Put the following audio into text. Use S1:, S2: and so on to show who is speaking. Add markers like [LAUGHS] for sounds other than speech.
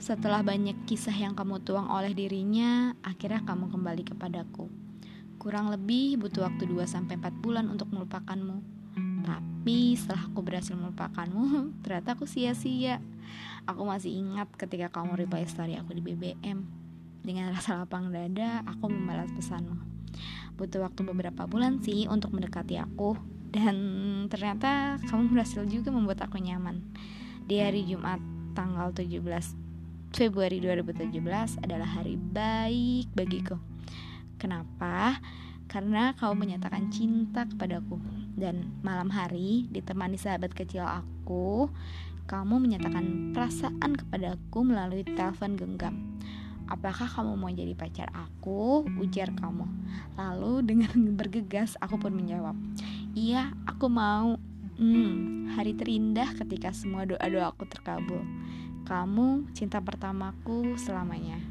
S1: Setelah banyak kisah yang kamu tuang oleh dirinya, akhirnya kamu kembali kepadaku. Kurang lebih butuh waktu 2-4 bulan untuk melupakanmu. Tapi setelah aku berhasil melupakanmu, [LAUGHS] ternyata aku sia-sia. Aku masih ingat ketika kamu reply story aku di BBM. Dengan rasa lapang dada, aku membalas pesanmu. Butuh waktu beberapa bulan sih untuk mendekati aku, dan ternyata kamu berhasil juga membuat aku nyaman. Di hari Jumat tanggal 17 Februari 2017 adalah hari baik bagiku. Kenapa? Karena kau menyatakan cinta kepadaku dan malam hari ditemani sahabat kecil aku, kamu menyatakan perasaan kepadaku melalui telepon genggam. Apakah kamu mau jadi pacar aku? Ujar kamu. Lalu dengan [LAUGHS] bergegas aku pun menjawab, Iya, aku mau. Hmm, hari terindah ketika semua doa-doaku terkabul. Kamu cinta pertamaku selamanya.